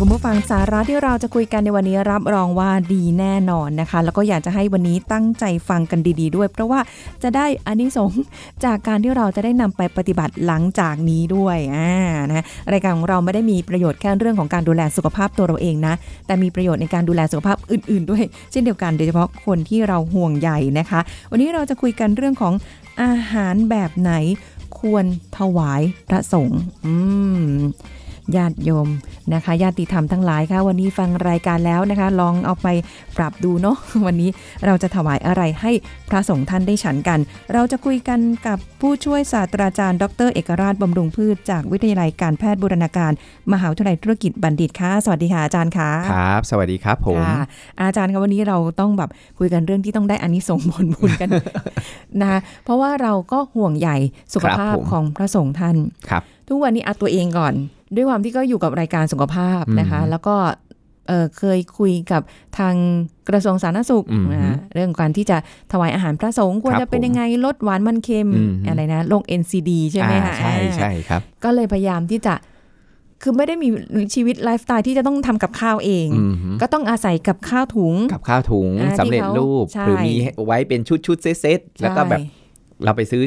คุณผู้ฟังสาระที่เราจะคุยกันในวันนี้รับรองว่าดีแน่นอนนะคะ แล้วก็อยากจะให้วันนี้ตั้งใจฟังกันดี ๆด้วย เพราะว่าจะได้อานิสงส์จากการที่เราจะได้นำไปปฏิบัติหลังจากนี้ด้วยอ่านะรายการของเราไม่ได้มีประโยชน์แค่เรื่องของการดูแลสุขภาพตัวเราเองนะ แต่มีประโยชน์ในการดูแลสุขภาพอื่น ๆ ด้วย เช่นเดียวกันโดยเฉพาะคนที่เราห่วงใยนะคะ วันนี้เราจะคุยกันเรื่องของอาหารแบบไหนควรถวายพระสงฆ์อืม ญาติโยมนะคะญาติธรรมทั้งหลายค่ะวันนี้ฟังรายการแล้วนะคะ ลองเอาไปปรับดูเนาะวันนี้เราจะถวายอะไรให้พระสงฆ์ท่านได้ฉันกัน เราจะคุยกันกับผู้ช่วยศาสตราจารย์ ดร เอกราชบำรุงพืชจากวิทยาลัยการแพทย์บูรณาการ มหาวิทยาลัยธุรกิจบัณฑิตค่ะสวัสดีค่ะอาจารย์ค่ะครับ สวัสดีครับผมค่ะอาจารย์คะวันนี้เราต้องแบบคุยกันเรื่องที่ต้องได้อานิสงส์ผลบุญกันนะคะเพราะว่าเราก็ห่วงใหญ่สุขภาพครับผมของพระสงฆ์ท่านครับทุกวันนี้เอาตัวเองก่อน ด้วยความที่ก็อยู่กับรายการสุขภาพนะคะอืมแล้วก็เอ่อเคยคุยกับทางกระทรวงสาธารณสุขอืมนะคะเรื่องการที่จะถวายอาหารพระสงฆ์ควรครับจะเป็นผมยังไงลดหวานมันเค็มอืมอะไรนะโรค NCD ใช่ไหมอ่าคะใช่อ่าใช่ครับ ก็เลยพยายามที่จะคือไม่ได้มีชีวิตไลฟ์สไตล์ที่จะต้องทำกับข้าวเองอืมฮึก็ต้องอาศัยกับข้าวถุง กับข้าวถุงอ่าสำเร็จที่เขารูปใช่หรือมีไว้เป็นชุดชุดๆเซตๆแล้วก็แบบใช่เราไปซื้อ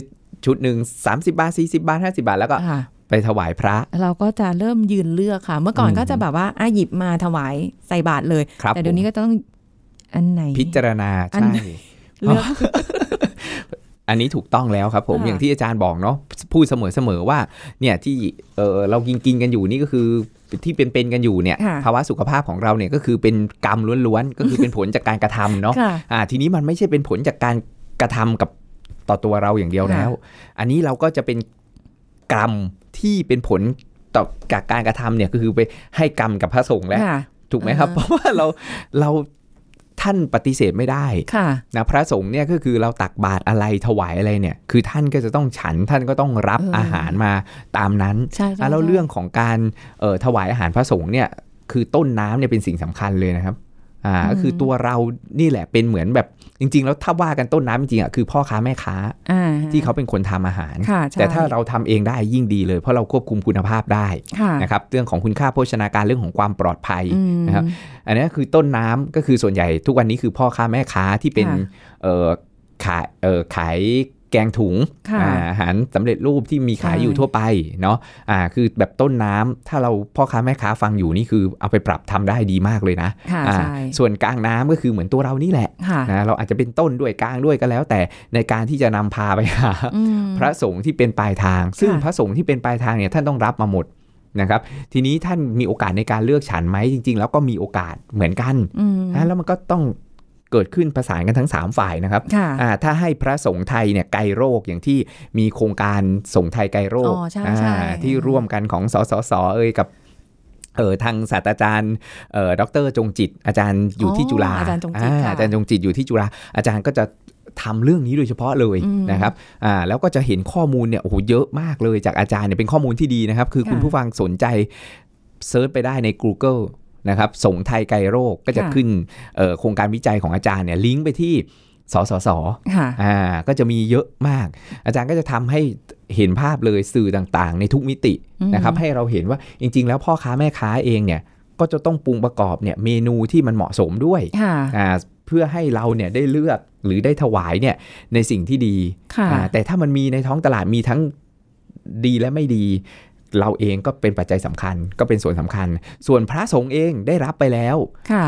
ชุดหนึ่ง30 บาท 40 บาท 50 บาท แล้วก็ค่ะ ไปถวายพระ เราก็จะเริ่มยืนเลือกค่ะ เมื่อก่อนอืมก็จะแบบว่าอะหยิบมาถวายใส่บาตรเลยครับแต่เดี๋ยวนี้ผมก็ต้องอันไหน พิจารณาอันใช่ไหนเลือกอันนี้ถูกต้องแล้วครับผมอ่าอย่างที่อาจารย์บอกเนาะพูดเสมอๆว่าเนี่ยที่เออเรากินกินๆกันอยู่นี่ก็คือที่เป็นๆกันอยู่เนี่ยค่ะภาวะสุขภาพของเราเนี่ยก็คือเป็นกรรมล้วนๆก็คือเป็นผลจากการกระทำเนาะค่ะอ่าทีนี้มันไม่ใช่เป็นผลจากการกระทำกับต่อตัวเราอย่างเดียวแล้ว อันนี้เราก็จะเป็นกรรมที่เป็นผลต่อจากการกระทำเนี่ยก็คือไปให้กรรมกับพระสงฆ์แล้วค่ะถูกไหมครับอ่าเพราะว่าเราเราท่านปฏิเสธไม่ได้ค่ะนะพระสงฆ์เนี่ยก็คือเราตักบาตรอะไรถวายอะไรเนี่ย คือท่านก็จะต้องฉันท่านก็ต้องรับเออออาหารมาตามนั้นใช่ใช่อะแล้วใช่เรื่องของการเอ่อถวายอาหารพระสงฆ์เนี่ยคือต้นน้ำเนี่ยเป็นสิ่งสำคัญเลยนะครับ อ่าก็คือตัวเรานี่แหละเป็นเหมือนแบบจริง ๆ แล้วถ้าว่ากันต้นน้ำจริงๆอะคือพ่อค้าแม่ค้าอ่าที่เขาเป็นคนทำอาหารค่ะใช่แต่ถ้าเราทำเองได้ยิ่งดีเลย เพราะเราควบคุมคุณภาพได้ค่ะนะครับเรื่องของคุณค่าโภชนาการเรื่องของความปลอดภัยอืมนะครับอันนี้คือต้นน้ำก็คือส่วนใหญ่ทุกวันนี้คือพ่อค้าแม่ค้าที่เป็นค่ะเอ่อขายเอ่อขาย แกงถุงค่ะอ่าอาหารสำเร็จรูปที่มีขายใช่อยู่ทั่วไปเนาะอ่าคือแบบต้นน้ำถ้าเราพ่อค้าแม่ค้าฟังอยู่นี่คือเอาไปปรับทำได้ดีมากเลยนะค่ะอ่าใช่ส่วนกลางน้ำก็คือเหมือนตัวเรานี่แหละค่ะนะเราอาจจะเป็นต้นด้วยกลางด้วยก็แล้ว แต่ในการที่จะนำพาไปหาอืมพระสงฆ์ที่เป็นปลายทาง ซึ่งค่ะพระสงฆ์ที่เป็นปลายทางเนี่ยท่านต้องรับมาหมดนะครับทีนี้ท่านมีโอกาสในการเลือกฉันไหมจริง ๆ แล้วก็มีโอกาสเหมือนกันอืมนะแล้วมันก็ต้อง เกิดขึ้นประสานกันทั้ง 3 ฝ่ายนะครับค่ะอ่าถ้าให้พระสงฆ์ไทยเนี่ยไกลโรคอย่างที่มีโครงการส่งไทยไกลโรคอ๋อใช่ใช่อ่าที่ร่วมกันของสสสเอ่ยกับเออทางศาสตราจารย์เอ่อดรจงจิต อาจารย์อยู่ที่จุฬาอาจารย์จงจิตค่ะอาจารย์จงจิตอยู่ที่จุฬาอาจารย์ก็จะทำเรื่องนี้โดยเฉพาะเลยอืมนะครับ อ่า แล้วก็จะเห็นข้อมูลเนี่ย โอ้โห เยอะมากเลยจากอาจารย์เนี่ย เป็นข้อมูลที่ดีนะครับ คือค่ะคุณผู้ฟังสนใจเซิร์ชไปได้ใน Google นะครับส่งไทยไกลโรคก็จะค่ะขึ้นเอ่อโครงการวิจัยของอาจารย์เนี่ยลิงก์ไปที่สสสค่ะอ่าก็จะมีเยอะมาก อาจารย์ก็จะทำให้เห็นภาพเลยสื่อต่างๆ ในทุกมิติอืมนะครับให้เราเห็นว่าจริง ๆ แล้วพ่อค้าแม่ค้าเองเนี่ยก็จะต้องปรุงประกอบเนี่ยเมนูที่มันเหมาะสมด้วยค่ะอ่าเพื่อให้เราเนี่ยได้เลือกหรือได้ถวายเนี่ยในสิ่งที่ดีค่ะอ่าแต่ถ้ามันมีในท้องตลาดมีทั้งดีและไม่ดี เราเองก็เป็นปัจจัยสำคัญ ก็เป็นส่วนสำคัญ ส่วนพระสงฆ์เองได้รับไปแล้วค่ะ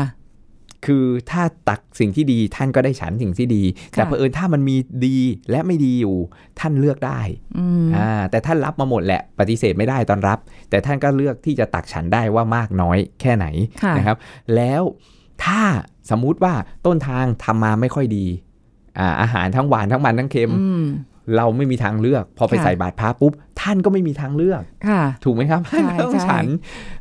คือถ้าตักสิ่งที่ดีท่านก็ได้ฉันสิ่งที่ดีค่ะแต่เผอิญถ้ามันมีดีและไม่ดีอยู่ ท่านเลือกได้อืมอ่าแต่ท่านรับมาหมดแหละปฏิเสธไม่ได้ตอนรับ แต่ท่านก็เลือกที่จะตักฉันได้ว่ามากน้อยแค่ไหนค่ะนะครับ แล้วถ้าสมมุติว่าต้นทางทำมาไม่ค่อยดีอ่าอาหารทั้งหวานทั้งมันทั้งเค็มอืม เราไม่มีทางเลือก พอไปค่ะใส่บาตรพระปุ๊บ ท่านก็ไม่มีทางเลือกค่ะถูกไหมครับใช่ท่านก็ต้องใช่ฉัน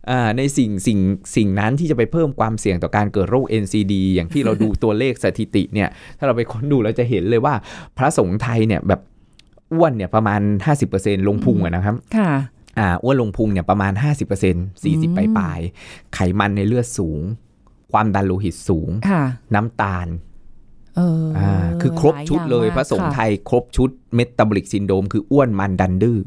อ่าในสิ่งสิ่งสิ่งนั้นที่จะไปเพิ่มความเสี่ยงต่อการเกิดโรค NCD อย่างที่เราดูตัวเลขสถิติเนี่ย ถ้าเราไปค้นดูเราจะเห็นเลยว่า พระสงฆ์ไทยเนี่ยแบบอ้วนเนี่ยประมาณ 50%ลงพุงอะนะครับค่ะอ่าอ้วนลงพุงเนี่ยประมาณ 50% 40ปลายปลายๆไขมันในเลือดสูง ความดันโลหิตสูงค่ะน้ำตาลเออออ่า คือครบหาชุดอาเลยมากพระสงฆ์ค่ไทยครบชุดเมตาบอลิกซินโดมคืออ้วนมันดันดื้อ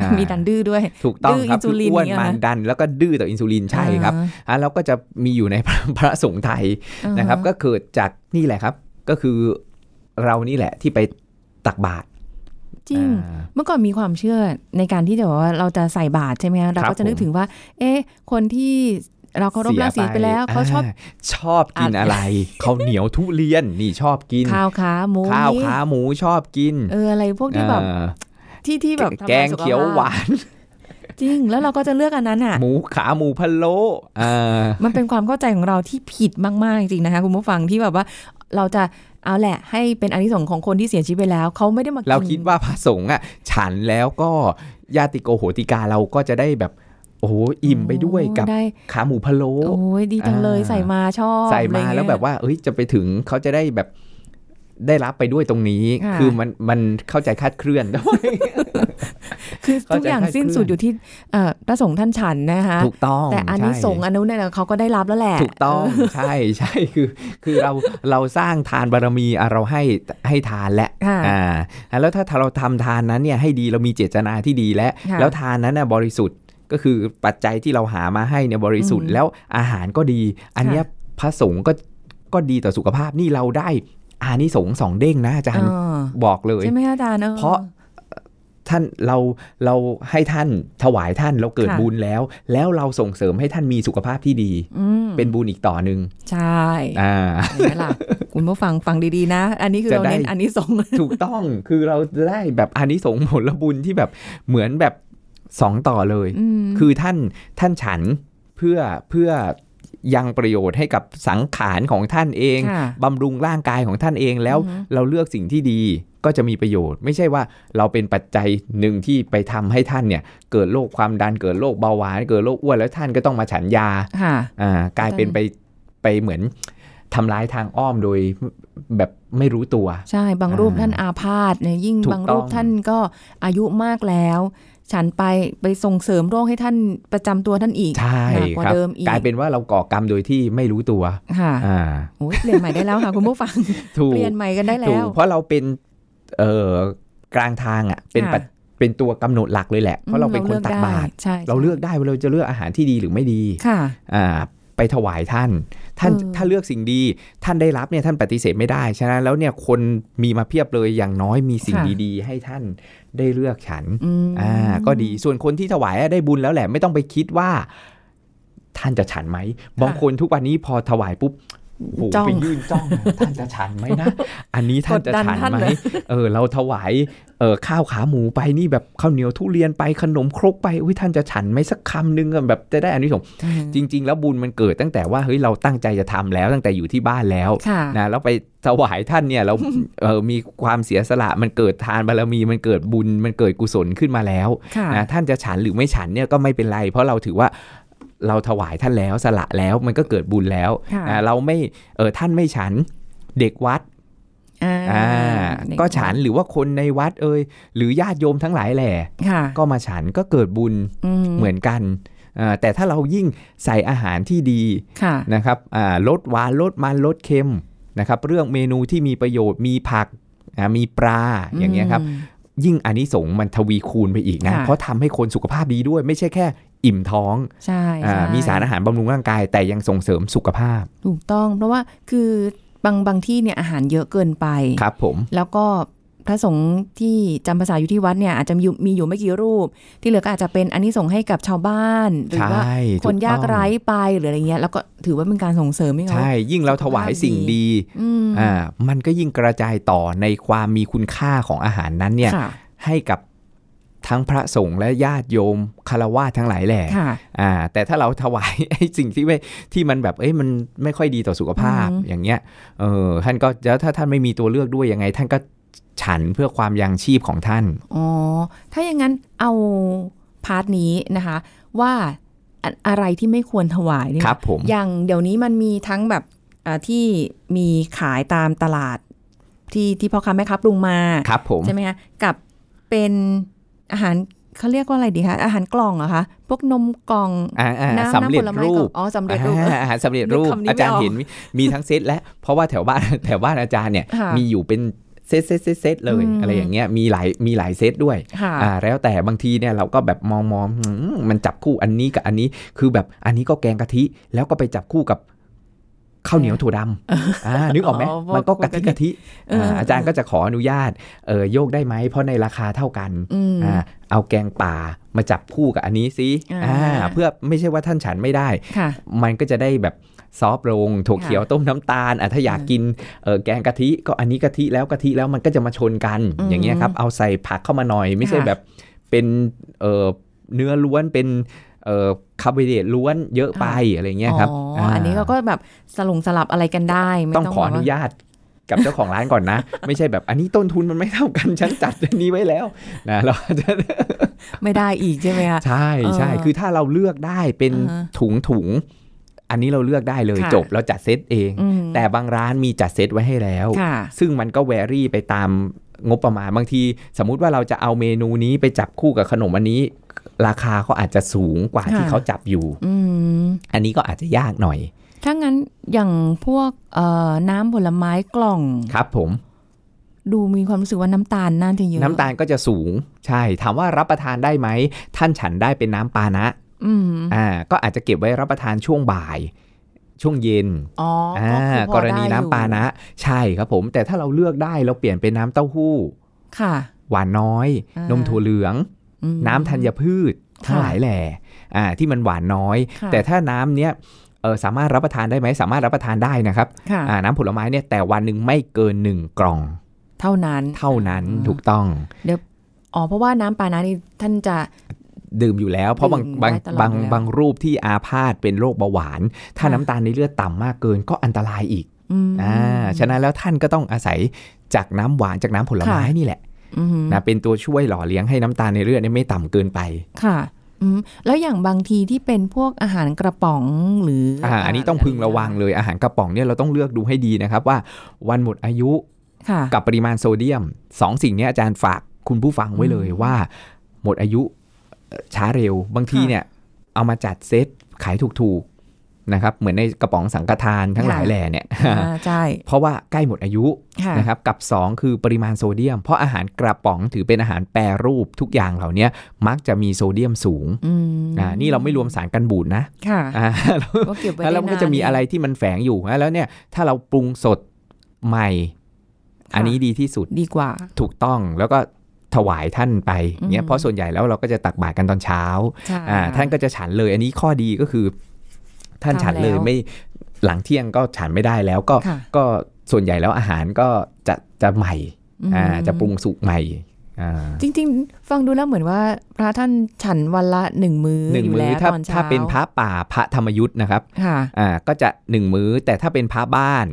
อ่ามีมีดันดื้อด้วย ถูกต้องดื้อครับอินซูคือลินอ้วนเนี่ยมันนะดันแล้วก็ดื้อต่ออินซูลินใช่ครับอ่าอ่าแล้วก็จะมีอยู่ในพระสงฆ์ไทยอ่านะครับ ก็เกิดจากนี่แหละครับ ก็คือเรานี่แหละที่ไปตักบาตรจริงอ่าเมื่อก่อนมีความเชื่อในการที่จะบอกว่าเราจะใส่บาตรใช่ไหมคะเราครัก็บจะนึกผมถึงว่า เอ๊ะ คนที่ เราเคารพราศีไปแล้วเขาชอบชอบกินอะอะไรข้าวเหนียวทุเรียนนี่ชอบกิน ข้าวขาหมูข้าวนี้ขาหมูชอบกิน เอออะไรพวกที่แบบอ่าที่ที่แบบทำลายแกงเขียวหวานจริงแล้วเราก็จะเลือกอันนั้นอะ หมูขาหมูพะโล้อ่ามันเป็นความเข้าใจของเราที่ผิดมาก ๆ จริง ๆ นะคะ คุณผู้ฟังที่แบบว่าเราจะเอาแหละ ให้เป็นอานิสงส์ของคนที่เสียชีวิตไปแล้ว เขาไม่ได้มากินเราคิดว่าพระสงฆ์อะ ฉันแล้วก็ญาติโกโหติกาเราก็จะได้แบบ โอ้โหอิ่มไปด้วยกับได้ขาหมูพะโล้โอ้ยดีจังเลยอ่าใส่มาชอบ ใส่มาอะไรเงี้ยแล้วแบบว่า เอ้ยจะไปถึงเขาจะได้แบบได้รับไปด้วยตรงนี้ค่ะคือมันมันเข้าใจคาดเคลื่อนคือทุกอย่างเข้าใจสิ้นคลาดเคลื่อนสุดอยู่ที่เอ่อพระสงฆ์ท่านฉันนะคะถูกต้อง แต่อันนี้ใช่สงส์อันนู้นเนี่ยเขาก็ได้รับแล้วแหละ ถูกต้องใช่ใช่คือ คือเราเราสร้างทานบารมีอะเราให้ให้ทานและค่ะอ่าแล้วถ้าเราทำทานนั้นเนี่ยให้ดีเรามีเจตนาที่ดีแล้วค่ะแล้วทานนั้นน่ะบริสุทธิ์ ก็คือปัจจัยที่เราหามาให้เนี่ยบริสุทธิ์อืมแล้วอาหารก็ดี อันเนี้ยพระสงฆ์ก็ก็ดีต่อสุขภาพนี่เราได้อานิสงส์สองเด้งนะอาจารย์เออบอกเลยใช่ไหมคะอาจารย์ออเพราะท่านเราเราให้ท่านถวายท่านเราเกิดค่ะบุญแล้ว แล้วเราส่งเสริมให้ท่านมีสุขภาพที่ดีอืมเป็นบุญอีกต่อหนึ่งใช่อ่าเห็นไหมล่ะคุณผู้ฟังฟังดีๆนะ อันนี้คือจะเราได้เน้นอันนี้สงส์ถูกต้องคือเราจะได้แบบอานิสงส์ผลบุญที่แบบเหมือนแบบ สองต่อเลยอืมคือท่านท่านฉันเพื่อเพื่อยังประโยชน์ให้กับสังขารของท่านเองค่ะบำรุงร่างกายของท่านเองแล้วอือฮึเราเลือกสิ่งที่ดีก็จะมีประโยชน์ ไม่ใช่ว่าเราเป็นปัจจัยหนึ่งที่ไปทำให้ท่านเนี่ย เกิดโรคความดันเกิดโรคเบาหวานเกิดโรคอ้วนแล้วท่านก็ต้องมาฉันยาค่ะอ่ากลายเป็นไปไปเหมือนทำร้ายทางอ้อมโดยแบบไม่รู้ตัว ใช่บางรูปอ่าท่านอาพาธเนี่ยยิ่งถูกบางรูปต้องท่านก็อายุมากแล้ว ฉันไปไปส่งเสริมโรคให้ท่านประจำตัวท่านอีกใช่หนักกว่าครับเดิมอีกกลายเป็นว่าเราก่อกรรมโดยที่ไม่รู้ตัวค่ะอ่าโอ้ยเปลี่ยนใหม่ได้แล้วค่ะคุณผู้ฟังถูกเปลี่ยนใหม่กันได้ถูแล้กวเพราะเราเป็นเอ่อกลางทางอะเป็นค่ะปัจเป็นตัวกำหนดหลักเลยแหละ เพราะเราเป็นคนตักบาตรใช่เราเลือกได้ว่าเราจะเลือกอาหารที่ดีหรือไม่ดีค่ะอ่าไปถวายท่าน ท่านเออถ้าเลือกสิ่งดี ท่านได้รับเนี่ยท่านปฏิเสธไม่ได้ฉะนั้นแล้วเนี่ยคนมีมาเพียบเลยอย่างน้อยมีสิ่งดีๆ ให้ท่านได้เลือกฉันอืมอ่าก็ดีส่วนคนที่ถวายอะได้บุญแล้วแหละไม่ต้องไปคิดว่าท่านจะฉันไหมบางคนทุกวันนี้พอถวายปุ๊บโอ้โห จ้องไปยื่นจ้องท่านจะฉันไหมนะ อันนี้ท่านจะกดดันฉันท่านไหมเลยเออ เราถวายเออข้าวขาหมูไปนี่แบบข้าวเหนียวทุเรียนไปขนมครกไปอุ้ยท่านจะฉันไหมสักคำนึงอะแบบจะได้อันนี้สงส์จริง ๆ แล้วบุญมันเกิดตั้งแต่ว่าเฮ้ยเราตั้งใจจะทำแล้วตั้งแต่อยู่ที่บ้านแล้วค่ะนะแล้วไปถวายท่านเนี่ยเราเออมีความเสียสละมันเกิดทานบารมีมันเกิดบุญมันเกิดกุศลขึ้นมาแล้วค่ะนะท่านจะฉันหรือไม่ฉันเนี่ยก็ไม่เป็นไร เพราะเราถือว่า เราถวายท่านแล้วสละแล้วมันก็เกิดบุญแล้วค่ะนะเราไม่เออท่านไม่ฉันเด็กวัดอ่าอ่าเด็ก็ฉันหรือว่าคนในวัดเอยหรือญาติโยมทั้งหลายแหล่ค่ะก็มาฉันก็เกิดบุญมเหมือนกันอ่าแต่ถ้าเรายิ่งใส่อาหารที่ดีค่ะนะครับอ่าลดหวานลดมันลดเค็มนะครับ เรื่องเมนูที่มีประโยชน์มีผักอ่ามีปลาอย่างเงี้ยครับม ยิ่งอานิสงส์มันทวีคูณไปอีกนะค่ะเพราะทำให้คนสุขภาพดีด้วย ไม่ใช่แค่อิ่มท้องใช่อาใช่มีสารอาหารบำรุงร่างกาย แต่ยังส่งเสริมสุขภาพ ถูกต้องเพราะว่าคือบางบางที่เนี่ยอาหารเยอะเกินไปครับผมแล้วก็ พระสงฆ์ที่จำภาษาอยู่ที่วัดเนี่ยอาจจะมีอยู่มีอยู่ไม่กี่รูป ที่เหลือก็อาจจะเป็นอันนี้ส่งส์ให้กับชาวบ้าน หรือใช่ว่าคนถูต้องยากไร้ไปหรืออะไรเงี้ยแล้วก็ถือว่าเป็นการส่งเสริมให้เขาใช่ ยิ่งเราถวายสิ่งดีอืมอ่ามันก็ยิ่งกระจายต่อในความมีคุณค่าของอาหารนั้นเนี่ยค่ะให้กับทั้งพระสงฆ์และญาติโยมคารวะทั้งหลายแหล่ค่ะอ่า แต่ถ้าเราถวายไอ้สิ่งที่ไม่ที่มันแบบเอ้ยมันไม่ค่อยดีต่อสุขภาพอือหืออย่างเงี้ย เออท่านก็แล้วถ้าท่านไม่มีตัวเลือกด้วยยังไง ท่านก็ ฉันเพื่อความยังชีพของท่าน อ๋อ ถ้าอย่างนั้นเอา part นี้นะคะ ว่าอะอะไรที่ไม่ควรถวายเนี่ยครับผมอย่างเดี๋ยวนี้มันมีทั้งแบบอ่าที่มีขายตามตลาด ที่ที่พ่อค้าแม่ค้าปรุงมาครับผมใช่ไหมคะกับเป็นอาหารเขาเรียกว่าอะไรดีคะอาหารกล่องเหรอคะพวกนมกล่องอ่าอ่าน้ำสำเร็จน้ำผลไม้รูปกล่องอ๋อสำเร็จรูปอ่าอาหารสำเร็จรูปนึกคำนี้อาจารย์ไม่ออกเห็นมีมีทั้งเซตและเพราะว่าแถวบ้านแถวบ้านอาจารย์เนี่ยค่ะมีอยู่เป็น เซตเซตเซตเซตเลยอืมอะไรอย่างเงี้ยมีหลายมีหลายเซตด้วยค่ะอ่าแล้วแต่บางทีเนี่ยเราก็แบบมองมองหืมมันจับคู่อันนี้กับอันนี้คือแบบอันนี้ก็แกงกะทิ แล้วก็ไปจับคู่กับข้าวเหนียวถั่วดำอ่านึกออกไหมอ๋อพวกมันก็กะทิกะทิเอออ่าอาจารย์ก็จะขออนุญาตเออโยกได้ไหมเพราะในราคาเท่ากันอืมอ่าเอาแกงป่ามาจับคู่กับอันนี้สิอ่าอ่าเพื่อไม่ใช่ว่าท่านฉันไม่ได้ค่ะมันก็จะได้แบบ soft ลงถั่วเขียวต้มน้ำตาลอะถ้าอยากกินเออแกงกะทิก็อันนี้กะทิแล้วกะทิแล้วมันก็จะมาชนกันอืมอย่างเงี้ยครับเอาใส่ผักเข้ามาหน่อย ไม่ใช่ค่ะแบบเป็นเออเนื้อล้วนเป็นเออคาร์โบไฮเดรตล้วนเยอะไปอะไรเงี้ยครับอ๋ออันนี้เราก็แบบสลับสลับอะไรกันได้ไม่ต้องขออนุญาตกับเจ้าของร้านก่อนนะ ไม่ใช่แบบอันนี้ต้นทุนมันไม่เท่ากันฉันจัดอันนี้ไว้แล้วนะเราจะไม่ได้อีกใช่ไหมคะใช่ใช่เออคือถ้าเราเลือกได้เป็นอ่าฮะถุงถุง อันนี้เราเลือกได้เลยค่ะจบเราจัดเซตเองอืมแต่บางร้านมีจัดเซตไว้ให้แล้วค่ะซึ่งมันก็แวรี่ไปตามงบประมาณบางที สมมุติว่าเราจะเอาเมนูนี้ไปจับคู่กับขนมอันนี้ ราคาเขาอาจจะสูงกว่าค่ะที่เขาจับอยู่อืมอันนี้ก็อาจจะยากหน่อย ถ้างั้นอย่างพวกเอ่อน้ำผลไม้กล่องครับผมดูมีความรู้สึกว่าน้ำตาลน่าจะเยอะ น้ำตาลก็จะสูง ใช่ ถามว่ารับประทานได้ไหม ท่านฉันได้เป็นน้ำปานะ อืมอ่า ก็อาจจะเก็บไว้รับประทานช่วงบ่าย ช่วงเย็นอ๋ออ่าก็คือพกอรณีได้น้ำอยู่ปานะ ใช่ครับผม แต่ถ้าเราเลือกได้เราเปลี่ยนเป็นน้ำเต้าหู้ ค่ะ หวานน้อยอ่านนมถั่วเหลืองอืมน้ำธัญพืชทั้งค่ะหลายแหล่อ่า ที่มันหวานน้อยค่ะแต่ถ้าน้ำเนี้ยเออสามารถรับประทานได้ไหมสามารถรับประทานได้นะครับค่ะอ่าน้ำผลไม้เนี่ยแต่วันหนึ่งไม่เกิน1กล่อง เท่านั้นเท่านั้นอ่าถูกต้องอ๋อเพราะว่าน้ำปานะนี่ท่านจะ ดื่มอยู่แล้ว เพราะบางดื่มบางได้ตลอดบางอยู่แล้วบางรูปที่อาพาธเป็นโรคเบาหวาน ถ้าค่ะน้ำตาลในเลือดต่ำมากเกินก็อันตรายอีกอืมอ่าฉะนั้นแล้วท่านก็ต้องอาศัยจากน้ำหวานจากน้ำผลไม้ค่ะนี่แหละอืมนะเป็นตัวช่วยหล่อเลี้ยงให้น้ำตาลในเลือดเนี่ยไม่ต่ำเกินไปค่ะอืมแล้วอย่างบางทีที่เป็นพวกอาหารกระป๋องหรือออ่าอันนี้ต้องพึงระวังเลยอาหารกระป๋องเนี่ยเราต้องเลือกดูให้ดีนะครับว่าวันหมดอายุค่ะกับปริมาณโซเดียมสองสิ่งเนี้ยอาจารย์ฝากคุณผู้ฟังไว้เลยว่า หมดอายุเอ่อ ช้าเร็ว บางทีค่ะเนี่ย เอามาจัดเซตขายถูกๆนะครับ เหมือนในกระป๋องสังฆทานทั้งหลายแหล่เนี่ยอ่าใช่เพราะว่าใกล้หมดอายุค่ะนะครับ กับ 2 คือปริมาณโซเดียม เพราะอาหารกระป๋องถือเป็นอาหารแปรรูปทุกอย่างเหล่านี้มักจะมีโซเดียมสูงอืมอ่านี่เราไม่รวมสารกันบูดนะค่ะอ่าก็เก็บไว้แล้วเราก็จะมีอะไรที่มันแฝงอยู่นะแล้วเนี่ยถ้าเราปรุงสดใหม่ อันนี้ดีที่สุดดีกว่า ถูกต้องแล้วก็ ถวายท่านไปเนี่ยอืมเพราะส่วนใหญ่แล้วเราก็จะตักบาตรกันตอนเช้าใช่อ่าท่านก็จะฉันเลย อันนี้ข้อดีก็คือ ท่านทำฉันเลยแล้วไม่หลังเที่ยงก็ฉันไม่ได้แล้วก็ค่ะก็ส่วนใหญ่แล้วอาหารก็จะจะใหม่อ่าอืมจะปรุงสุกใหม่อ่าจริงๆ ฟังดูแล้วเหมือนว่าพระท่านฉันวันละหนึ่งมื้อหนึ่งอยู่มื้อแล้วถ้าตอนเช้าถ้าเป็นพระป่าพระธรรมยุทธ์นะครับค่ะอ่าก็จะหนึ่งมื้อแต่ถ้าเป็นพระบ้าน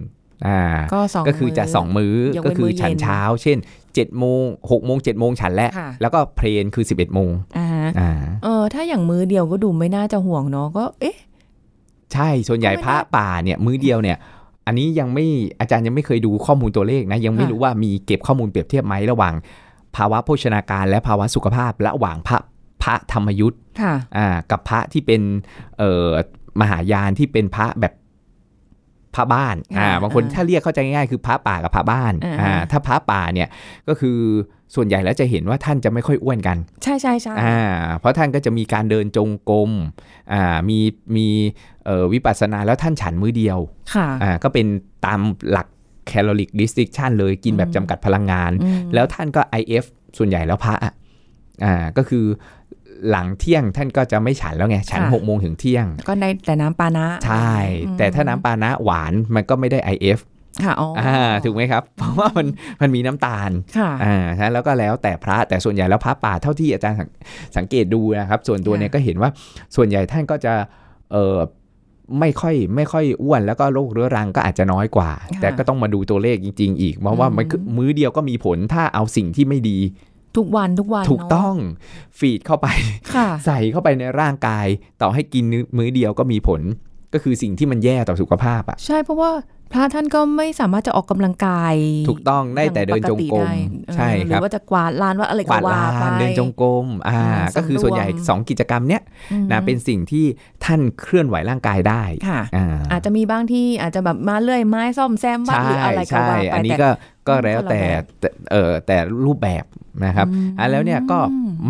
อ่าก็สองก็คือจะมื้สองมื้อยกเว้นก็คือฉันมื้อเย็นเช้า เช่น 7จ็ดโมงหกโมงเจ็ดโมงฉันแล้ว ค่ะ แล้วก็เพลนคือ 11บเอ็ดโมงอ่าฮะอ่าเออถ้าอย่างมื้อเดียวก็ดูไม่น่าจะห่วงเนาะก็เอ๊ะ ใช่ส่วนใหญ่ก็ไม่พระได้ป่าเนี่ยมื้อเดียวเนี่ย อันนี้ยังไม่อาจารย์ยังไม่เคยดูข้อมูลตัวเลขนะ ยังไม่ค่ะ รู้ว่ามีเก็บข้อมูลเปรียบเทียบไหมระหว่าง ภาวะโภชนาการและภาวะสุขภาพระหว่างพระพระธรรมยุทธ์ค่ะ อ่ากับพระที่เป็นเอ่อมหายานที่เป็นพระแบบ พระบ้านอ่าอ่าบางคนอ่าถ้าเรียกเข้าใจง่ายๆคือพระป่ากับพระบ้านอ่าอ่าถ้าพระป่าเนี่ยก็คือส่วนใหญ่แล้วจะเห็นว่าท่านจะไม่ค่อยอ้วนกัน ใช่ใช่ใช่อ่าเพราะท่านก็จะมีการเดินจงกรมอ่ามีมีเอ่อวิปัสสนาแล้วท่านฉันมื้อเดียวค่ะอ่าก็เป็นตามหลัก caloric restriction เลยกินแบบอืมจำกัดพลังงานอืมแล้วท่านก็ IF ส่วนใหญ่แล้วพระอะอ่าก็คือ หลังเที่ยงท่านก็จะไม่ฉันแล้วไง ฉันค่ะหกโมงถึงเที่ยง ก็ในแต่น้ำปานะ ใช่อืมแต่ถ้าน้ำปานะหวานมันก็ไม่ได้ IF ค่ะอ๋อออ่าถูกไหมครับ เพราะว่ามันมันมีน้ำตาลค่ะอ่าใช่แล้วก็แล้วแต่พระแต่ส่วนใหญ่แล้วพระป่าเท่าที่อาจารย์สังสังเกตดูนะครับ ส่วนตัวเนี่ยก็เห็นว่าส่วนใหญ่ท่านก็จะเออไม่ค่อยไม่ค่อยอ้วนแล้วก็โรคเรื้อรังก็อาจจะน้อยกว่าค่ะแต่ก็ต้องมาดูตัวเลขจริง ๆ อีกเพราะว่ามันคือมื้อเดียวก็มีผลถ้าเอาสิ่งที่ไม่ดี ทุกวันทุกวันถูกเนะต้องฟีดเข้าไปค่ะใส่เข้าไปในร่างกาย ต่อให้กินมื้อเดียวก็มีผลก็คือสิ่งที่มันแย่ต่อสุขภาพอะใช่เพราะว่า พระท่านก็ไม่สามารถจะออกกำลังกาย ถูกต้องได้แต่เดินจงกรมอย่างปติได้ใช่เออหครืรับอว่าจะกวาดลานว่าอะไรกวาดก็ว่าลาไปนเดินจงกรมอ่าอ่าก็คือส่วนใหญ่สำรวมสองกิจกรรมเนี้ยอืมนะเป็นสิ่งที่ท่านเคลื่อนไหวร่างกายได้ค่ะอ่าอาจจะมีบางที่อาจจะแบบมาเลื่อยไม้ซ่อมแซมบ้านหรืออะไรก็ใช่ว่าไปอันนี้แต่ก็ก็อืมแล้วคนละแต่แบบแต่เออแต่รูปแบบนะครับอืมอะแล้วเนี่ยก็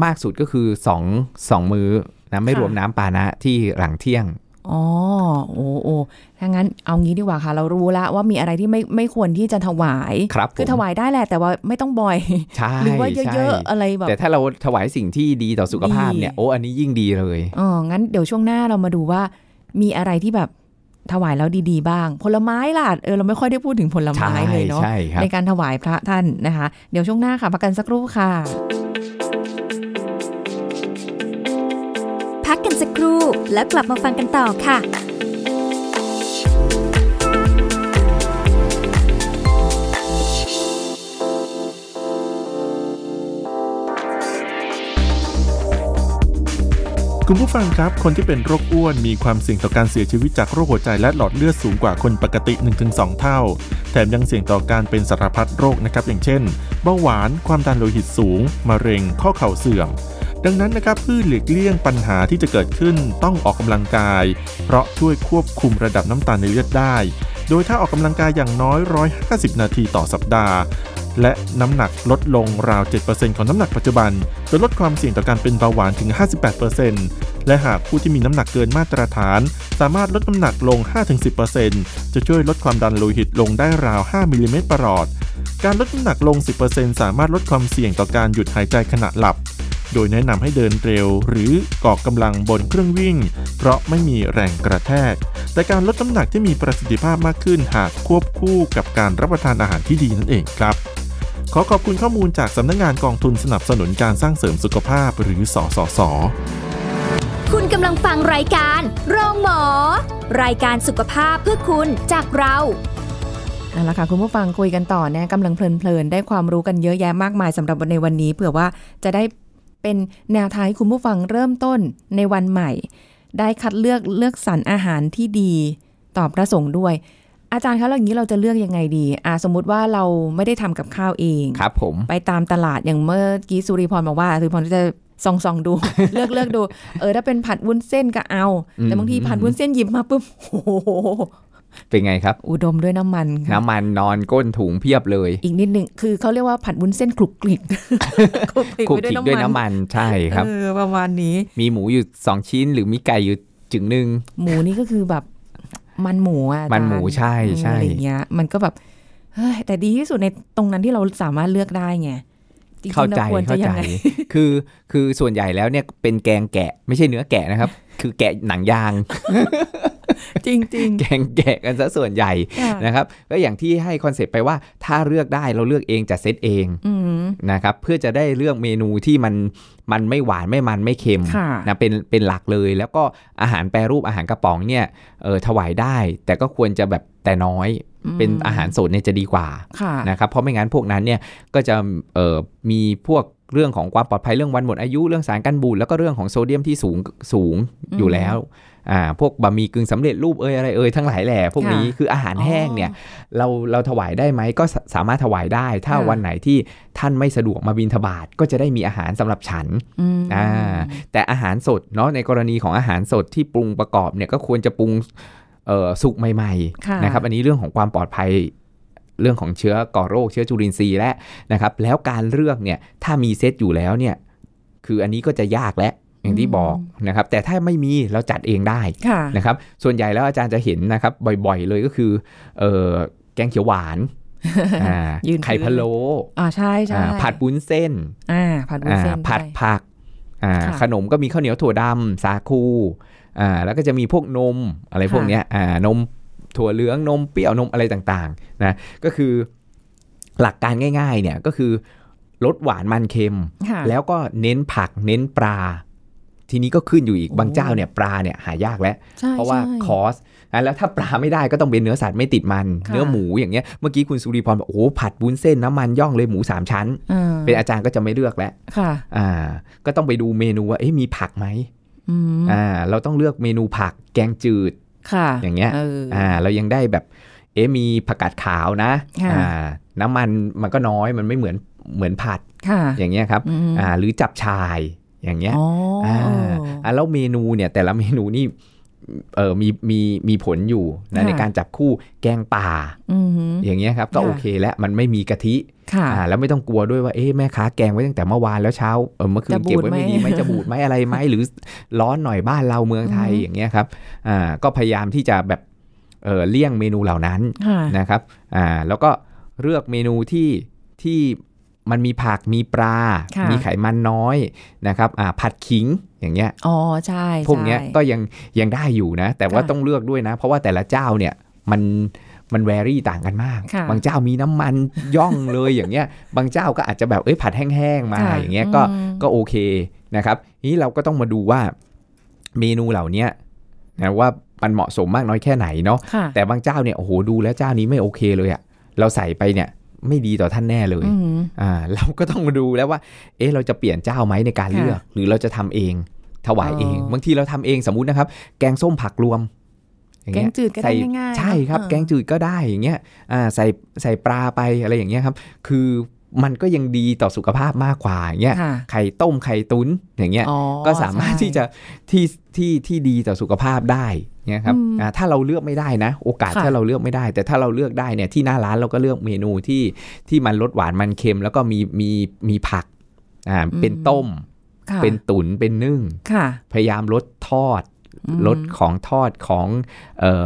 มากสุดก็คือสองสองมือนะไม่ค่ะรวมน้ำปานะที่หลังเที่ยง อ๋อโอ้โอ้ถ้างั้นเอางี้ดีกว่าค่ะ เรารู้แล้วว่ามีอะไรที่ไม่ไม่ควรที่จะถวายครับคือผมถวายได้แหละ แต่ว่าไม่ต้องบ่อยใช่หรือว่าเยใช่อะๆอะไรแบบแต่ถ้าเราถวายสิ่งที่ดีต่อสุขภาพเนี่ยดีโอ้อันนี้ยิ่งดีเลยอ๋องั้นเดี๋ยวช่วงหน้าเรามาดูว่า มีอะไรที่แบบถวายแล้วดีๆบ้าง ผลไม้ล่ะเออเราไม่ค่อยได้พูดถึงผลไม้ใช่เลยเนาะใช่ครับในการถวายพระท่านนะคะ เดี๋ยวช่วงหน้าค่ะพักกันสักครู่ค่ะ กกันสักครู่ แล้วกลับมาฟังกันต่อค่ะคุณผู้ฟังครับ คนที่เป็นโรคอ้วนมีความเสี่ยงต่อการเสียชีวิตจากโรคหัวใจและหลอดเลือดสูงกว่าคนปกติ 1-2 เท่า แถมยังเสี่ยงต่อการเป็นสารพัดโรคนะครับ อย่างเช่น เบาหวาน ความดันโลหิตสูง มะเร็ง ข้อเข่าเสื่อม ดังนั้นนะครับเพื่อหลีกเลี่ยงปัญหาที่จะเกิดขึ้นต้องออกกำลังกาย เพราะช่วยควบคุมระดับน้ำตาลในเลือดได้ โดยถ้าออกกำลังกายอย่างน้อย 150 นาทีต่อสัปดาห์ และน้ำหนักลดลงราว 7%ของน้ำหนักปัจจุบัน จะลดความเสี่ยงต่อการเป็นเบาหวานถึง 58%และหากผู้ที่มีน้ำหนักเกินมาตรฐาน สามารถลดน้ำหนักลง 5-10%จะช่วยลดความดันโลหิตลงได้ราว 5 มิลลิเมตรประหลอดการลดน้ำหนักลง 10%สามารถลดความเสี่ยงต่อการหยุดหายใจขณะหลับ โดยแนะนำให้เดินเร็ว หรือก่อกำลังบนเครื่องวิ่ง เพราะไม่มีแรงกระแทก แต่การลดน้ำหนักที่มีประสิทธิภาพมากขึ้นหากควบคู่กับการรับประทานอาหารที่ดีนั่นเองครับ ขอขอบคุณข้อมูลจากสำนักงานกองทุนสนับสนุนการสร้างเสริมสุขภาพหรือสสสคุณกำลังฟังรายการโรงหมอ รายการสุขภาพเพื่อคุณจากเราเอาละค่ะคุณผู้ฟังคุยกันต่อนะกำลังเพลินๆ ได้ความรู้กันเยอะแยะมากมายสำหรับในวันนี้เผื่อว่าจะได้ เป็นแนวทางให้คุณผู้ฟังเริ่มต้นในวันใหม่ ได้คัดเลือกเลือกสรรอาหารที่ดีต่อพระสงฆ์ด้วย อาจารย์คะแล้วอย่างนี้เราจะเลือกยังไงดีอ่าสมมุติว่าเราไม่ได้ทำกับข้าวเองครับ ผมไปตามตลาดอย่างเมื่อกี้สุริพรบอกว่าสุริพรจะส่องส่องๆดู เลือกเลือกดู เออถ้าเป็นผัดวุ้นเส้นก็เอา แต่บางทีผัดวุ้นเส้นหยิบมาปุ๊บโอ้โห เป็นไงครับ อุดมด้วยน้ำมันค่ะน้ำมันนอนก้นถุงเพียบเลย อีกนิดหนึ่งคือเขาเรียกว่าผัดวุ้นเส้นคลุกคลิกคลุกคลิกคลุกไปคลิกด้วยน้ำมันใช่ครับเออประมาณนี้ มีหมูอยู่สองชิ้น หรือมีไก่อยู่จึงหนึ่งหมูนี่ก็คือแบบมันหมูอะอาจารย์มันหมูใช่ใช่อะไรอย่างเงี้ย มันก็แบบเฮ้ยแต่ดีที่สุดในตรงนั้นที่เราสามารถเลือกได้ไงจริงๆเข้าใจรควรเข้าจะใจยังไงคือคือส่วนใหญ่แล้วเนี่ยเป็นแกงแกะ ไม่ใช่เนื้อแกะนะครับ คือแกะหนังยาง จริงจริงแกงแกะกันซะส่วนใหญ่ๆค่ะนะครับก็อย่างที่ให้คอนเซปต์ไปว่าถ้าเลือกได้เราเลือกเองจะเซตเองอืมนะครับเพื่อจะได้เลือกเมนูที่มันมันไม่หวานไม่มันไม่เค็มค่ะนะเป็นเป็นหลักเลย แล้วก็อาหารแปรรูปอาหารกระป๋องเนี่ยเออถวายได้ แต่ก็ควรจะแบบแต่น้อยเป็นอาหารสดเนี่ยจะดีกว่าค่ะนะครับเพราะไม่งั้นพวกนั้นเนี่ยก็จะเอ่อมีพวก เรื่องของความปลอดภัยเรื่องวันหมดอายุเรื่องสารกันบูดแล้วก็เรื่องของโซเดียมที่สูงสูงอยู่แล้วอ่าพวกบะหมี่กึ่งสำเร็จรูปเอยอะไรเอยทั้งหลายแหล่พวกนี้ค่ะคืออาหารแห้งเนี่ยเราเราถวายได้ไหมก็สสามารถถวายได้ ถ้าค่ะวันไหนที่ท่านไม่สะดวกมาบินทบาทก็จะได้มีอาหารสำหรับฉันอืมอ่าแต่อาหารสดเนาะในกรณีของอาหารสดที่ปรุงประกอบเนี่ยก็ควรจะปรุงเอ่อสุกใหม่ค่ะๆนะครับอันนี้เรื่องของความปลอดภัย เรื่องของเชื้อก่อโรคเชื้อจุลินทรีย์และนะครับ แล้วการเลือกเนี่ยถ้ามีเซตอยู่แล้วเนี่ยคืออันนี้ก็จะยากและอย่างที่บอกนะครับ แต่ถ้าไม่มีเราจัดเองได้ค่ะนะครับ ส่วนใหญ่แล้วอาจารย์จะเห็นนะครับ บ่อยๆเลยก็คือเอ่อแกงเขียวหวานอ่ายืนไข่พะโล้อ่าใช่ใช่อ่าผัดวุ้นเส้นอ่าผัดวุ้นเส้นอ่าผัดใช่ผักอ่าค่ะขนมก็มีข้าวเหนียวถั่วดำสาคูอ่าแล้วก็จะมีพวกนมอะไรพวกเนี้ยอ่านม ถั่วเหลืองนมเปรี้ยวนมอะไรต่างๆนะก็คือหลักการง่ายๆเนี่ยก็คือลดหวานมันเค็มค่ะแล้วก็เน้นผักเน้นปลา ทีนี้ก็ขึ้นอยู่อีกโอ้บางเจ้าเนี่ยปลาเนี่ยหายากแล้วใช่เพราะว่าใช่คอสอะแล้วถ้าปลาไม่ได้ก็ต้องเป็นเนื้อสัตว์ไม่ติดมันค่ะเนื้อหมูอย่างเงี้ยเมื่อกี้คุณสุริพรบอกโอ้โหผัดวุ้นเส้นน้ำมันย่องเลยหมูสามชั้นอ่าเป็นอาจารย์ก็จะไม่เลือกแล้วค่ะอ่า ก็ต้องไปดูเมนูว่าเอ๊ะมีผักไหมอืมอ่าเราต้องเลือกเมนูผักแกงจืด ค่ะอย่างเงี้ยเอออ่าเรายังได้แบบเอ๊ะมีผักกาดขาวนะค่ะอ่าน้ำมันมันก็น้อยมันไม่เหมือนเหมือนผัดค่ะอย่างเงี้ยครับอืมอ่าหรือจับชายอย่างเงี้ยอ๋อออ่าอะแล้วเมนูเนี่ยแต่ละเมนูนี่ เออมีมีมีผลอยู่นะค่ะในการจับคู่แกงป่าอืมอย่างเงี้ยครับก็ค่ะโอเคแล้วมันไม่มีกะทิค่ะอ่าแล้วไม่ต้องกลัวด้วยว่าเอ๊ะแม่ค้าแกงไว้ตั้งแต่เมื่อวานแล้วเช้าเออเมื่อคืนจะบูเก็บดไว้ไม่ไหมดีไหมจะบูดไหมอะไรไหมหรือร้อนหน่อยบ้านเราเมืองไทยอืมอย่างเงี้ยครับอ่าก็พยายามที่จะแบบเออเลี่ยงเมนูเหล่านั้นค่ะนะครับอ่าแล้วก็เลือกเมนูที่ที่ มันมีผักมีปลาค่ะมีไขมันน้อยนะครับอ่าผัดขิงอย่างเงี้ยอ๋อใช่พวกเนี้ยใช่ก็ยังยังได้อยู่นะ แต่ว่าค่ะต้องเลือกด้วยนะ เพราะว่าแต่ละเจ้าเนี่ยมันมันแวรี่ต่างกันมากค่ะบางเจ้ามีน้ำมันย่องเลยอย่างเงี้ย บางเจ้าก็อาจจะแบบเอ้ยผัดแห้งๆมาค่ะอย่างเงี้ยก็อืมก็โอเคนะครับนี้เราก็ต้องมาดูว่าเมนูเหล่าเนี้ยนะว่ามันเหมาะสมมากน้อยแค่ไหนเนาะค่ะแต่บางเจ้าเนี่ยโอ้โหดูแล้วเจ้านี้ไม่โอเคเลยอะเราใส่ไปเนี่ย ไม่ดีต่อท่านแน่เลยอืมอ่าเราก็ต้องมาดูแล้วว่า เอ๊ะเราจะเปลี่ยนเจ้าไหมในการค่ะเลือก หรือเราจะทำเองถวายเองอ๋อบางทีเราทำเองสมมุตินะครับ แกงส้มผักรวมอย่างแกเงี้งยจืดก็ได้ใส่ง่ายๆใช่ครับเนอะแกงจืดก็ได้อย่างเงี้ยอ่าใส่ใส่ปลาไปอะไรอย่างเงี้ยครับ คือมันก็ยังดีต่อสุขภาพมากกว่าอย่างเงี้ยค่ะไข่ต้มไข่ตุ้นอย่างเงี้ยอ๋อก็สามารถใช่ที่จะที่ที่ที่ดีต่อสุขภาพได้ เนี่ยครับอืมอ่าถ้าเราเลือกไม่ได้นะ โอกาสค่ะถ้าเราเลือกไม่ได้ แต่ถ้าเราเลือกได้เนี่ยที่หน้าร้านเราก็เลือกเมนูที่ที่มันลดหวานมันเค็ม แล้วก็มีมีมีผักอ่าเป็นต้มค่ะเป็นตุ๋นเป็นนึ่งค่ะพยายามลดทอดอืมลดของทอดของเอ่อ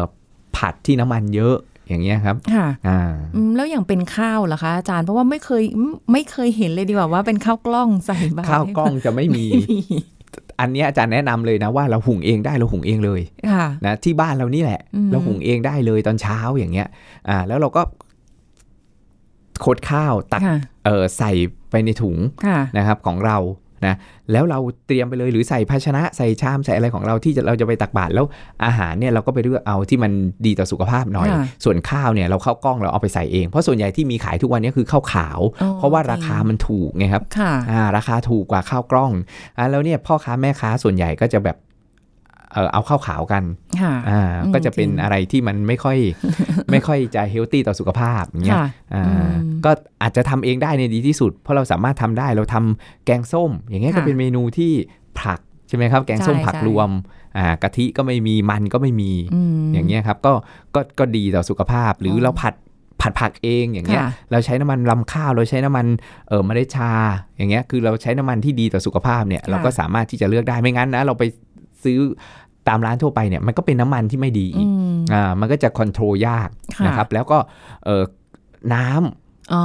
ผัดที่น้ำมันเยอะอย่างเงี้ยครับค่ะอ่าอืมแล้วอย่างเป็นข้าวล่ะคะอาจารย์เพราะว่าไม่เคยอืมไม่เคยเห็นเลยดีกว่าว่าเป็นข้าวกล้องใส่บาตรข้าวกล้องจะไม่มีไม่มี อันเนี้ยอาจารย์แนะนำเลยนะว่าเราหุงเองได้เราหุงเองเลยค่ะนะที่บ้านเรานี่แหละอืมเราหุงเองได้เลยตอนเช้าอย่างเงี้ยอ่าแล้วเราก็โคดข้าวตักค่ะเออใส่ไปในถุงค่ะนะครับของเรา นะแล้วเราเตรียมไปเลยหรือใส่ภาชนะใส่ชามใส่อะไรของเราที่จะเราจะไปตักบาตรแล้วอาหารเนี่ยเราก็ไปเลือกเอาที่มันดีต่อสุขภาพหน่อยค่ะส่วนข้าวเนี่ยเราเข้ากล้องเราเอาไปใส่เอง เพราะส่วนใหญ่ที่มีขายทุกวันนี้คือข้าวขาวอ๋อเพราะว่าจริงราคามันถูกไงครับค่ะอ่าราคาถูกกว่าข้าวกล้องอ่าแล้วเนี่ยพ่อค้าแม่ค้าส่วนใหญ่ก็จะแบบ เออเอาข้าวขาวกันค่ะอ่าอืมก็จะเป็นจริงอะไรที่มันไม่ค่อยไม่ค่อยจะเฮลตี้ต่อสุขภาพอย่างเงี้ยค่ะอ่าอืมก็อาจจะทำเองได้ในดีที่สุด เพราะเราสามารถทำได้เราทำแกงส้ม อย่างเงี้ยค่ะก็เป็นเมนูที่ผักใช่ไหมครับ แกงส้มใช่ผักใช่รวมอ่ากะทิก็ไม่มีมันก็ไม่มีอืมอย่างเงี้ยครับก็ก็ก็ดีต่อสุขภาพหรือออเราผัดผัดผักเองอย่างเงี้ยค่ะเราใช้น้ำมันลำข้าวเราใช้น้ำมันเออเมล็ดชาอย่างเงี้ยคือเราใช้น้ำมันที่ดีต่อสุขภาพเนี่ยค่ะเราก็สามารถที่จะเลือกได้ไม่งั้นนะเราไป ซื้อตามร้านทั่วไปเนี่ยมันก็เป็นน้ำมันที่ไม่ดีอีอืกมอ่ามันก็จะคอนโทรลยากค่ะนะครับ แล้วก็เออน้ำอ๋อ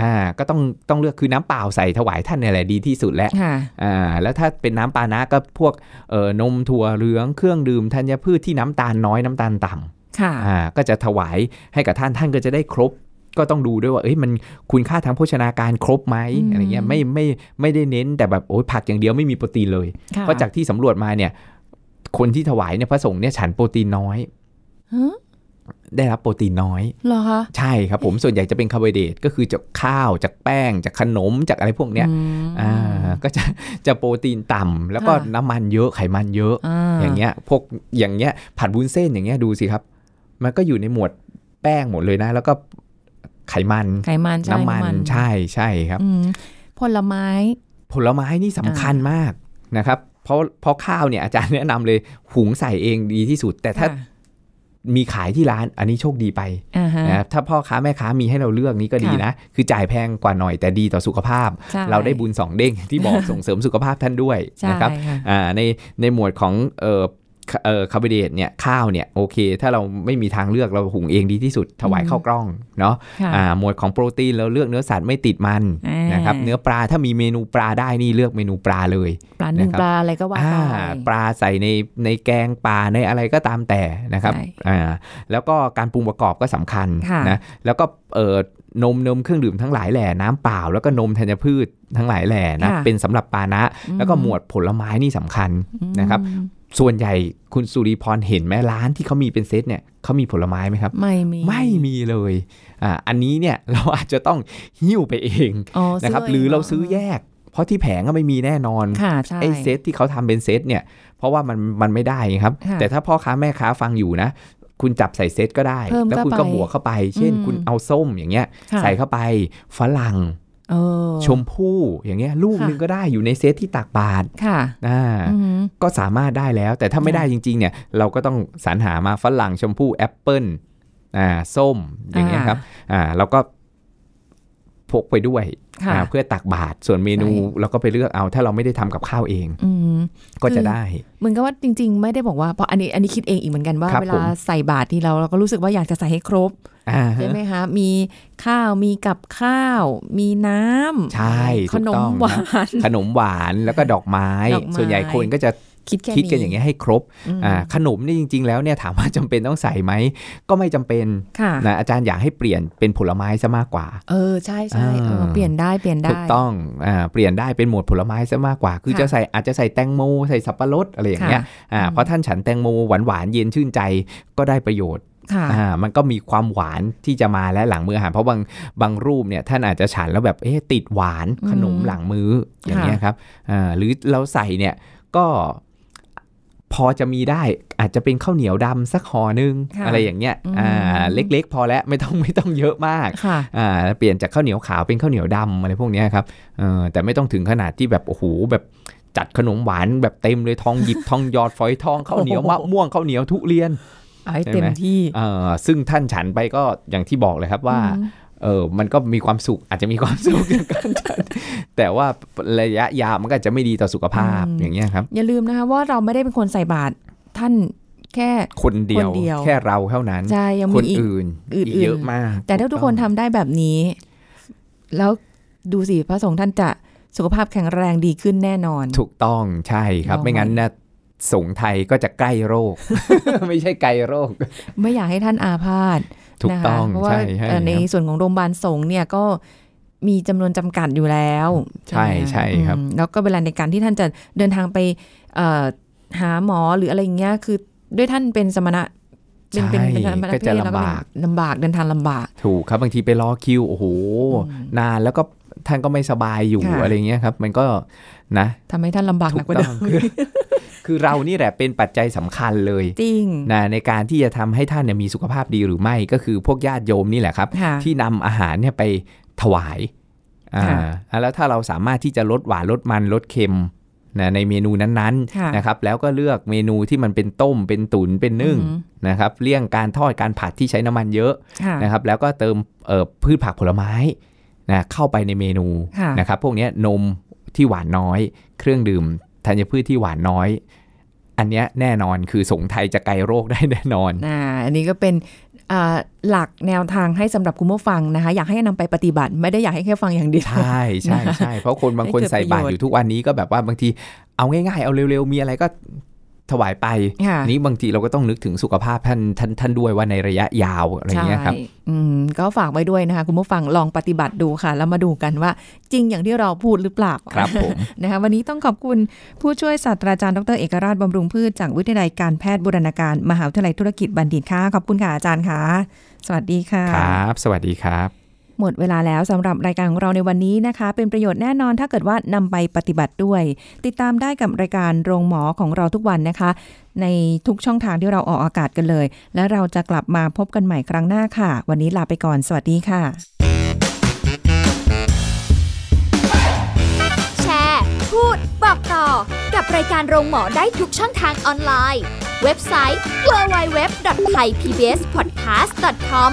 อ่าก็ต้องต้องเลือกคือน้ำเปล่าใส่ถวายท่านเนี่ยแหละดีที่สุดแล้วค่ะอ่าแล้วถ้าเป็นน้ำปานะก็พวกเอ่อนมถั่วเหลืองเครื่องดื่มธัญพืชที่น้ำตาลน้อยน้ำตาลต่ำค่ะอ่าก็จะถวายให้กับท่านท่านก็จะได้ครบ ก็ต้องดูด้วยว่าเอ้ยมันคุณค่าทางโภชนาการครบไหมอืมอะไรเงี้ยไม่ไม่ไม่ได้เน้นแต่แบบโอ้ยผักอย่างเดียวไม่มีโปรตีนเลยค่ะเพราะจากที่สำรวจมาเนี่ย คนที่ถวายเนี่ยพระสงฆ์เนี่ยฉันโปรตีนน้อยฮะได้รับโปรตีนน้อยเหรอคะใช่ครับผมส่วนใหญ่จะเป็นคาร์โบไฮเดรตก็คือจากข้าวจากแป้ง จากขนมจากอะไรพวกเนี้ยอืมอ่าก็จะจะโปรตีนต่ำแล้วก็ค่ะน้ำมันเยอะไขมันเยอะอย่างเงี้ยพวกอย่างเงี้ยผัดวุ้นเส้นอย่างเงี้ยดูสิครับ มันก็อยู่ในหมวดแป้งหมดเลยนะ แล้วก็ไขมันไขมันใช่น้ำมันใช่ใช่ครับอืมผลไม้ ผลไม้นี่สำคัญมากนะครับ เพราะเพราะข้าวเนี่ยอาจารย์แนะนำเลยหุงใส่เองดีที่สุด แต่ถ้าค่ะมีขายที่ร้านอันนี้โชคดีไปอ่าฮะนะครับถ้าพ่อค้าแม่ค้ามีให้เราเลือกนี้ก็ดีค่ะนะ คือจ่ายแพงกว่าหน่อยแต่ดีต่อสุขภาพใช่เราได้บุญสองเด้งที่บอกส่งเสริมสุขภาพท่านด้วยใช่นะครับค่ะอ่าในในหมวดของ เอ่อคเอ่อคาร์โบไฮเดรตเนี่ยข้าวเนี่ยโอเค ถ้าเราไม่มีทางเลือกเราหุงเองดีที่สุดถวายอืมข้าวกล้องเนาะค่ะอ่าหมวดของโปรตีนเราเลือกเนื้อสัตว์ไม่ติดมันอ่านนะครับเนื้อปลาถ้ามีเมนูปลาได้นี่เลือกเมนูปลาเลยปลาหนึ่งนะครับปลาอะไรก็ว่าอ่าไปปลาใส่ในในแกงปลาในอะไรก็ตามแต่นะครับใช่อ่าแล้วก็การปรุงประกอบก็สำคัญค่ะนะแล้วก็เอ่อนมนมเครื่องดื่มทั้งหลายแหล่น้ำเปล่า แล้วก็นมธัญพืชทั้งหลายแหล่นะค่ะเป็นสำหรับปานะอืมแล้วก็หมวดผลไม้นี่สำคัญนะครับอืม ส่วนใหญ่คุณสุริพรเห็นไหมร้านที่เขามีเป็นเซตเนี่ยเขามีผลไม้ไหมครับ ไม่มีไม่มีเลยอ่าอันนี้เนี่ยเราอาจจะต้องหิ้วไปเองอ๋อนะครับซื้หรือเรางซื้อแยก เพราะที่แผงก็ไม่มีแน่นอนค่ะใช่ไอ้เซตที่เขาทำเป็นเซตเนี่ย เพราะว่ามันมันไม่ได้ไงครับค่ะแต่ถ้าพ่อค้าแม่ค้าฟังอยู่นะคุณจับใส่เซตก็ได้เพิ่มแล้วคุณเข้าก็ไปบวกเข้าไป เช่นอืมคุณเอาส้มอย่างเงี้ยค่ะใส่เข้าไปฝรั่งเออ ชมพู่อย่างเงี้ยลูกค่ะนึงก็ได้อยู่ในเซตที่ตักบาตรค่ะอ่าอือหือก็สามารถได้แล้ว แต่ถ้าไม่ค่ะได้จริงๆเนี่ยเราก็ต้องสรรหามาฝรั่งชมพู่แอปเปิ้ลอ่าส้มอย่างเงี้ยครับอ่าเราก็ พกไปด้วยค่ะอ่าเพื่อตักบาตรส่วนเมนูใช่เราก็ไปเลือกเอา ถ้าเราไม่ได้ทำกับข้าวเองอืมก็จะได้เหมือนกับว่าจริง ๆ ไม่ได้บอกว่าเพราะอันนี้อันนี้คิดเองอีกเหมือนกันว่าครับเวผลามใส่บาตรที่เราเราก็รู้สึกว่าอยากจะใส่ให้ครบอ่าฮะใช่ไหมคะ มีข้าวมีกับข้าว มีน้ำใช่ขถูกนต้มองหวาน ขนมหวานแล้วก็ดอกไม้ดอกไม้ส่วนใหญ่คนก็จะ คิดแค่คิดกันอย่างเงี้ยให้ครบมอ่าขนมนี่จริง ๆ แล้วเนี่ยถามว่าจำเป็นต้องใส่ไหม ก็ไม่จำเป็นค่ะนะอาจารย์อยากให้เปลี่ยนเป็นผลไม้ซะมากกว่า เออใช่ใช่เอออ่าเปลี่ยนได้เปลี่ยนได้ถูกต้องอ่าเปลี่ยนได้เป็นหมวดผลไม้ซะมากกว่า คือค่ะจะใส่อาจจะใส่แตงโมใส่สับปะรดอะไรอย่างเงี้ยค่ะอ่าอืมเพราะท่านฉันแตงโมหวานหวานๆเย็นชื่นใจก็ได้ประโยชน์ค่ะอ่ามันก็มีความหวานที่จะมาและหลังมืออาหาร เพราะบางบางรูปเนี่ยท่านอาจจะฉันแล้วแบบเอ๊ะติดหวานอืมขนมหลังมืออย่างเงี้ยค่ะครับอ่าหรือเราใส่เนี่ยก็พ อจะมีได้อาจจะเป็นข้าวเหนียวดำสักห่อนึงค่ะอะไรอย่างเงี้ยอืมอ่าเล็กๆ พอแล้วไม่ต้องไม่ต้องเยอะมากค่ะอ่าเปลี่ยนจากข้าวเหนียวขาวเป็นข้าวเหนียวดำอะไรพวกเนี้ยครับเออแต่ไม่ต้องถึงขนาดที่แบบโอ้โหแบบจัดขนมหวานแบบเต็มเลยทองหยิบทองหยอดฝอยทองข้าวเหนียวโอ้โหมะม่วงข้าวเหนียวทุเรียนเอาให้ใช่ไหมเต็มที่เออซึ่งท่านฉันไปก็อย่างที่บอกเลยครับว่าอืม เออมันก็มีความสุขอาจจะมีความสุขในการฉันแต่ว่าระยะยาวมันก็อาจจะไม่ดีต่อสุขภาพอืมอย่างเงี้ยครับ อย่าลืมนะคะว่าเราไม่ได้เป็นคนใส่บาตรท่านแค่คนเดียวคนเดียวแค่เราเท่านั้นใช่ยังคมีนอีกอื่นอื่นๆกเยอะมาก แต่ถ้าทุกคนทำได้แบบนี้ แล้วดูสิพระสงฆ์ท่านจะสุขภาพแข็งแรงดีขึ้นแน่นอน ถูกต้องใช่ครับลองไม่งั้นไว้นะสงฆ์ไทยก็จะใกล้โรค ไม่ใช่ไกลโรค ไม่อยากให้ท่านอาพาธ ถูกนะคะต้องเพราะว่าใช่ใช่เอ่อในครับส่วนของโรงพยาบาลสงฆ์เนี่ยก็มีจำนวนจำกัดอยู่แล้ว ใช่ไหมใช่ครับอืมแล้วก็เวลาในการที่ท่านจะเดินทางไปเอ่อหาหมอหรืออะไรอย่างเงี้ยคือด้วยท่านเป็นสมณะเป็นเป็นเป็นสมณก็เพจะศแล้วลำบากลำบากเดินทางลำบาก ถูกครับบางทีไปรอคิวโอ้โหอืมนานแล้วก็ท่านก็ไม่สบายอยู่ค่ะอะไรเงี้ยครับ มันก็ นะทำให้ท่านลำบากหถูนักกกว่าต้เดิองมคือคือเรานี่แหละเป็นปัจจัยสำคัญเลยจริงนะในการที่จะทำให้ท่านเนี่ยมีสุขภาพดีหรือไม่ก็คือพวกญาติโยมนี่แหละครับค่ะที่นำอาหารเนี่ยไปถวายอ่าค่ะแล้วถ้าเราสามารถที่จะลดหวานลดมันลดเค็มนะในเมนูนั้นค่ะๆนะครับ แล้วก็เลือกเมนูที่มันเป็นต้มเป็นตุ๋นเป็นนึ่งอืมนะครับ เลี่ยงการทอดการผัดที่ใช้น้ำมันเยอะค่ะนะครับ แล้วก็เติมเอ่อพืชผักผลไม้นะเข้าไปในเมนูค่ะนะครับ พวกเนี้ยนม ที่หวานน้อย เครื่องดื่มธัญพืชที่หวานน้อย อันเนี้ยแน่นอนคือสงฆ์ไทยจะไกลโรคได้แน่นอนอ่าอันนี้ก็เป็นอ่าหลักแนวทางให้สำหรับคุณผู้ฟังนะคะ อยากให้นำไปปฏิบัติ ไม่ได้อยากให้แค่ฟังอย่างเดียวใช่ใช่ใช่เพราะคนบางคนให้เกิดใส่บาตรประโยชน์อยู่ทุกวันนี้ก็แบบว่าบางทีเอาง่ายๆ เอาเร็วๆ มีอะไรก็ ถวายไปค่ะนี้บางทีเราก็ต้องนึกถึงสุขภาพท่านท่านท่านด้วยว่าในระยะยาวอะไรเงี้ยครับใช่อืมก็ฝากไว้ด้วยนะคะ คุณผู้ฟังลองปฏิบัติดูค่ะ แล้วมาดูกันว่าจริงอย่างที่เราพูดหรือเปล่าครับผมนะคะวันนี้ต้องขอบคุณผู้ช่วยศาสตราจารย์ดรเอกราชบำรุงพืชจากวิทยาลัยการแพทย์บูรณาการ มหาวิทยาลัยธุรกิจบัณฑิตค่ะขอบคุณค่ะอาจารย์ค่ะ สวัสดีค่ะครับ สวัสดีครับ หมดเวลาแล้วสำหรับรายการของเราในวันนี้นะคะ เป็นประโยชน์แน่นอนถ้าเกิดว่านำไปปฏิบัติด้วย ติดตามได้กับรายการโรงหมอของเราทุกวันนะคะ ในทุกช่องทางที่เราออกอากาศกันเลย และเราจะกลับมาพบกันใหม่ครั้งหน้าค่ะ วันนี้ลาไปก่อน สวัสดีค่ะ แชร์ พูด บอกต่อ กับรายการโรงหมอได้ทุกช่องทางออนไลน์ เว็บไซต์ www.thaipbspodcast.com